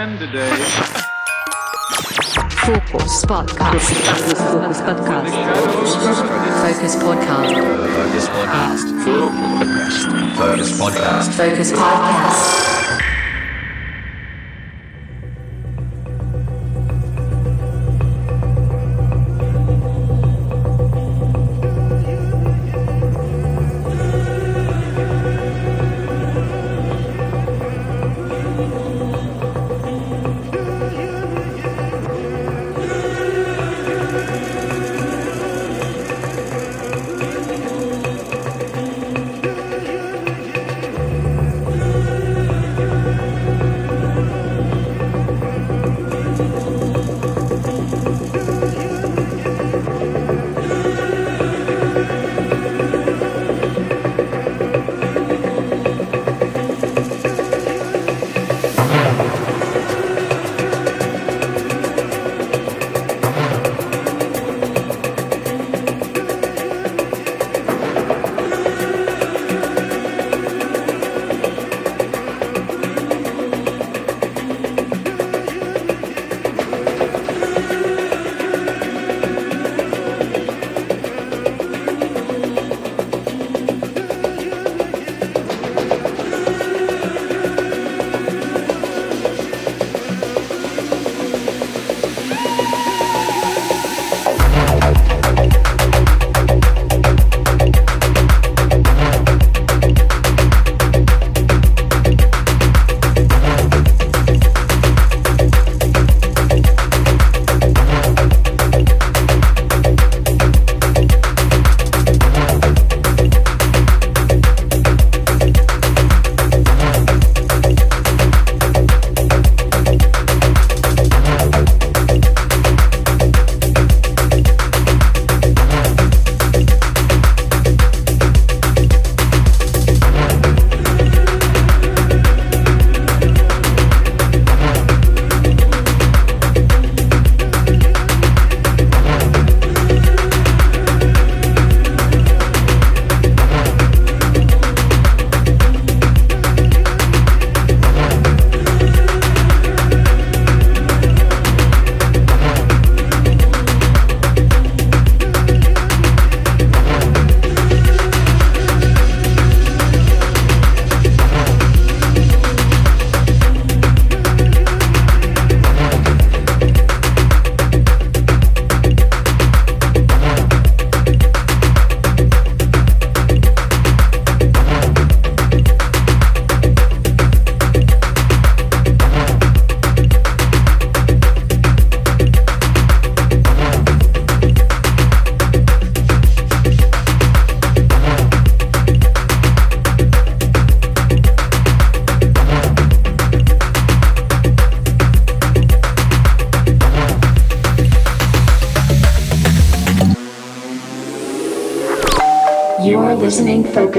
again today. Focus Podcast. Focus The Podcast. shadows Focus Podcast. Focus Podcast. Focus Podcast. Focus Podcast.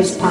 Focus Podcast.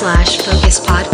slash focus podcast.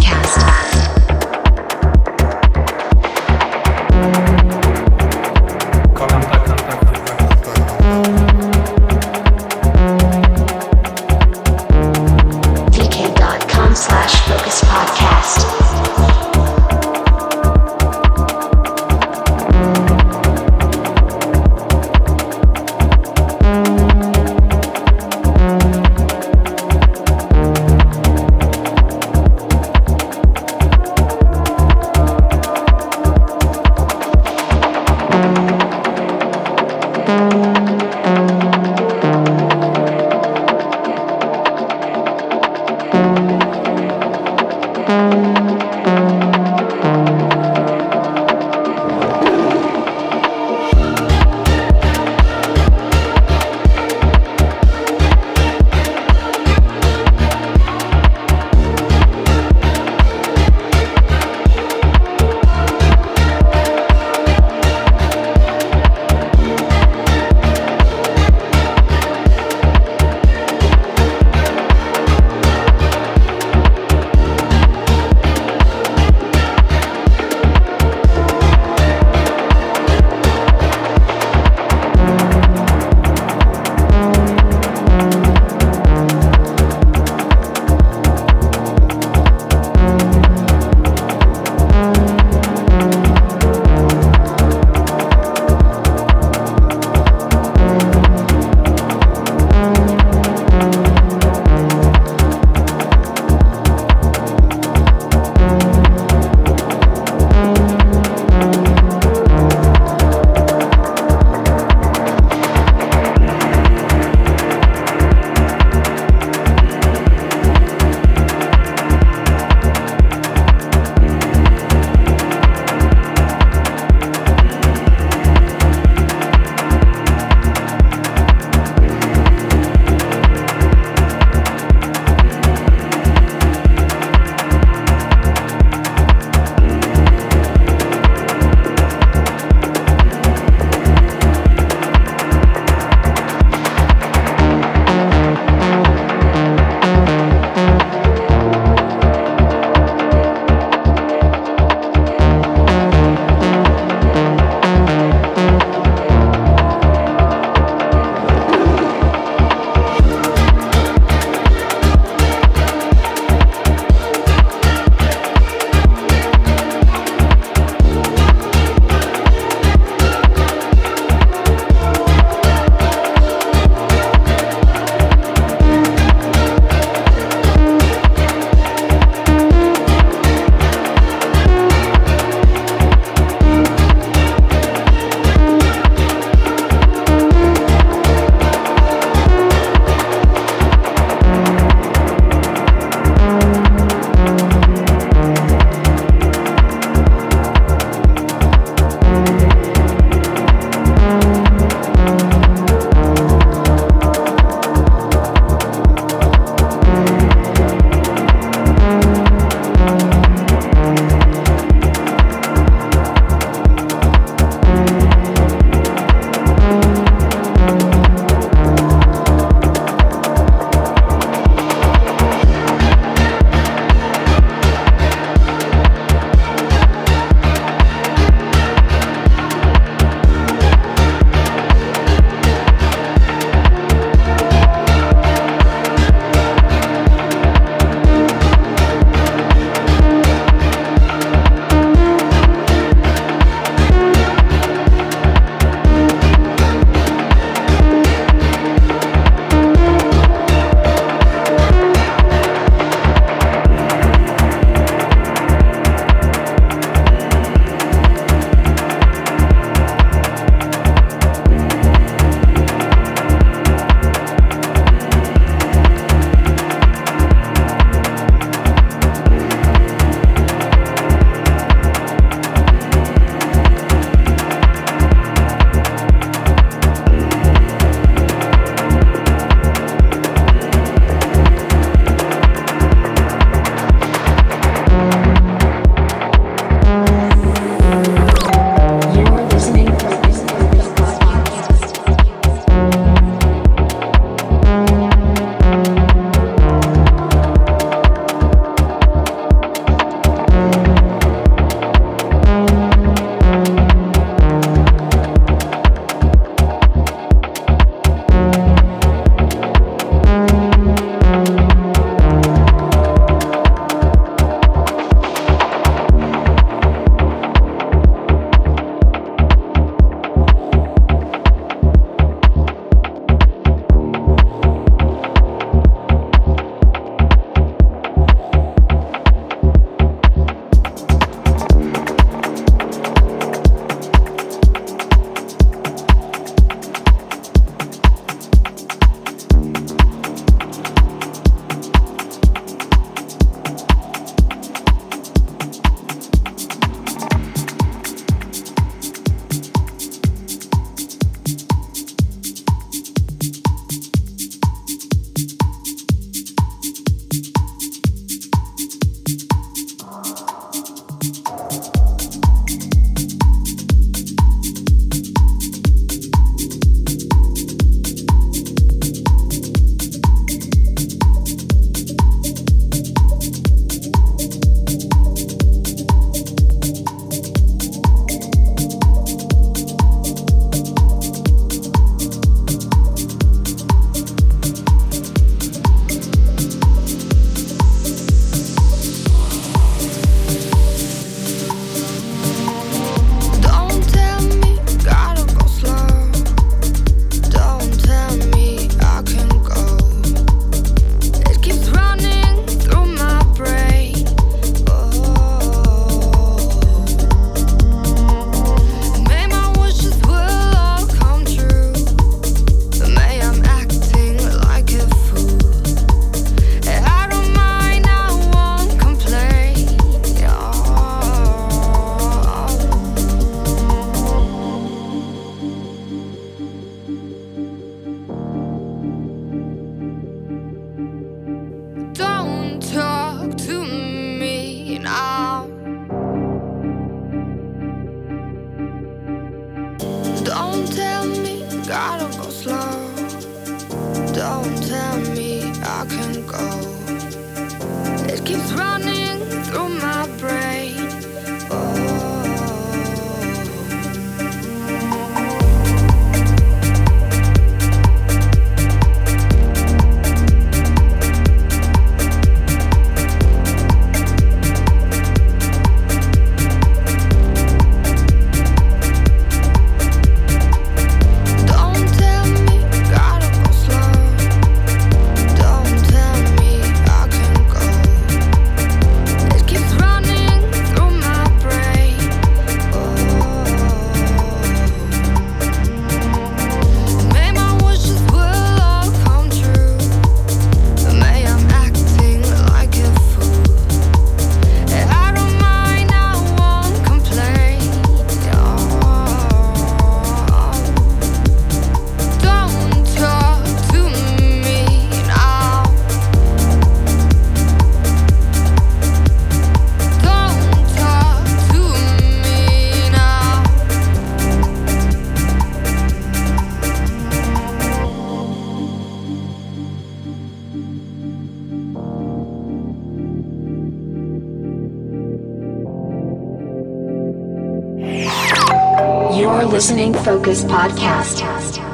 Focus Podcast.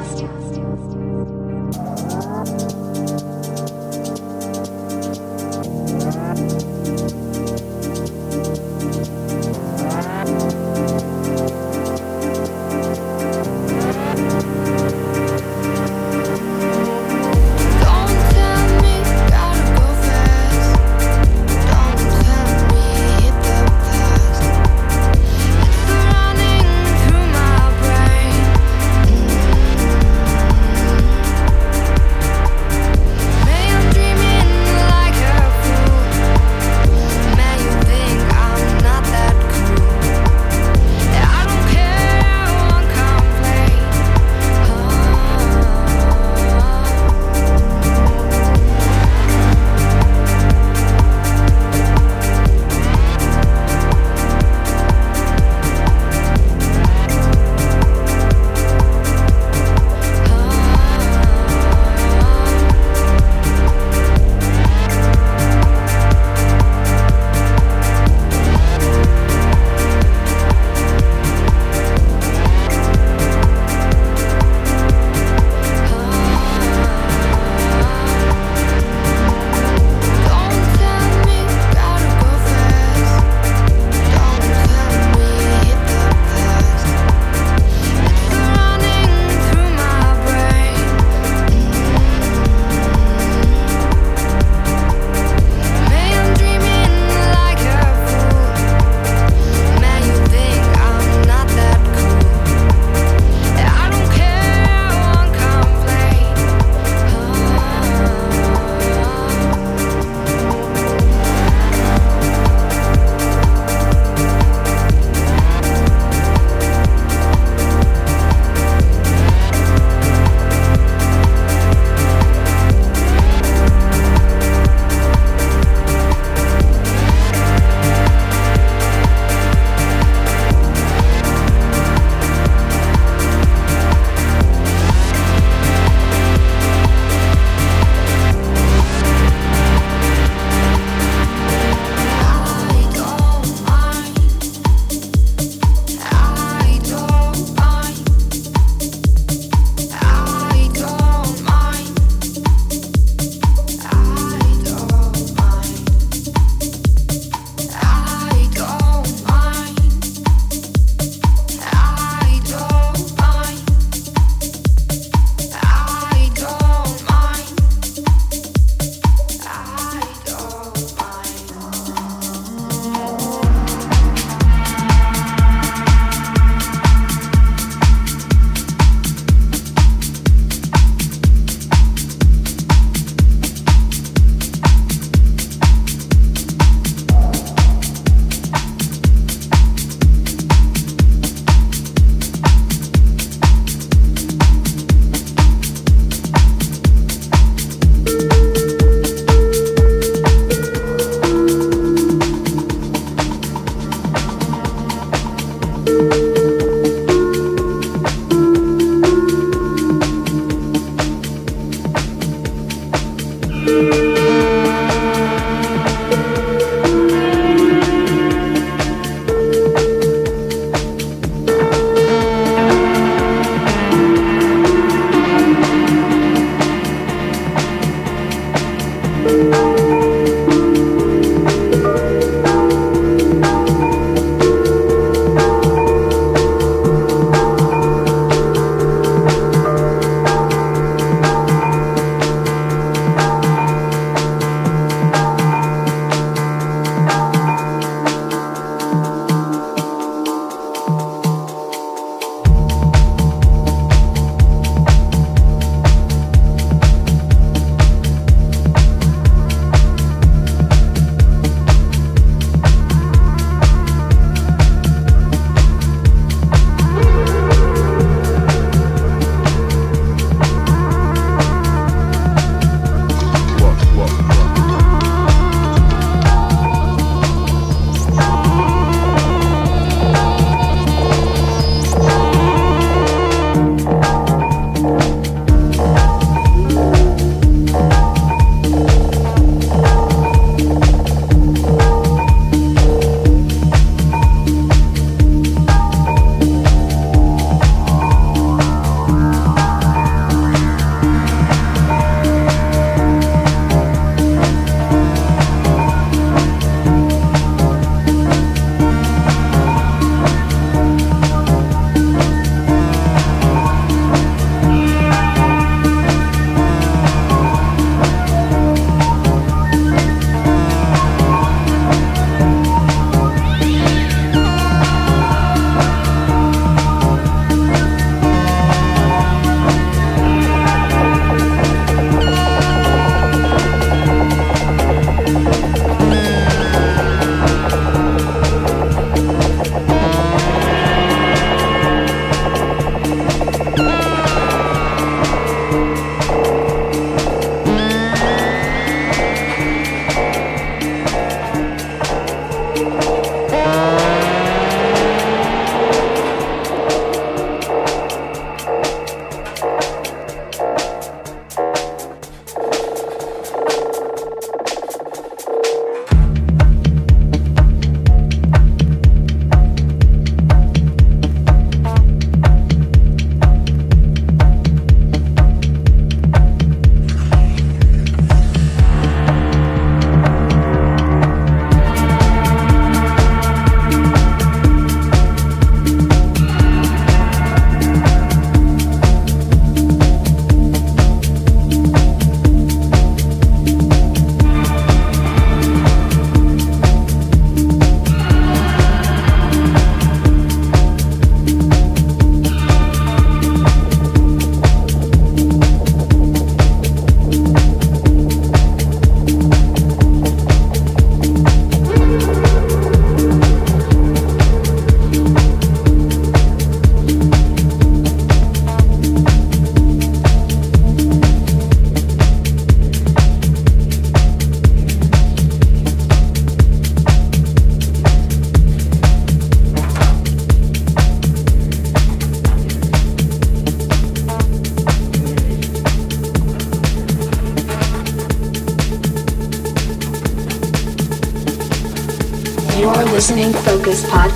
Listening Focus Podcast.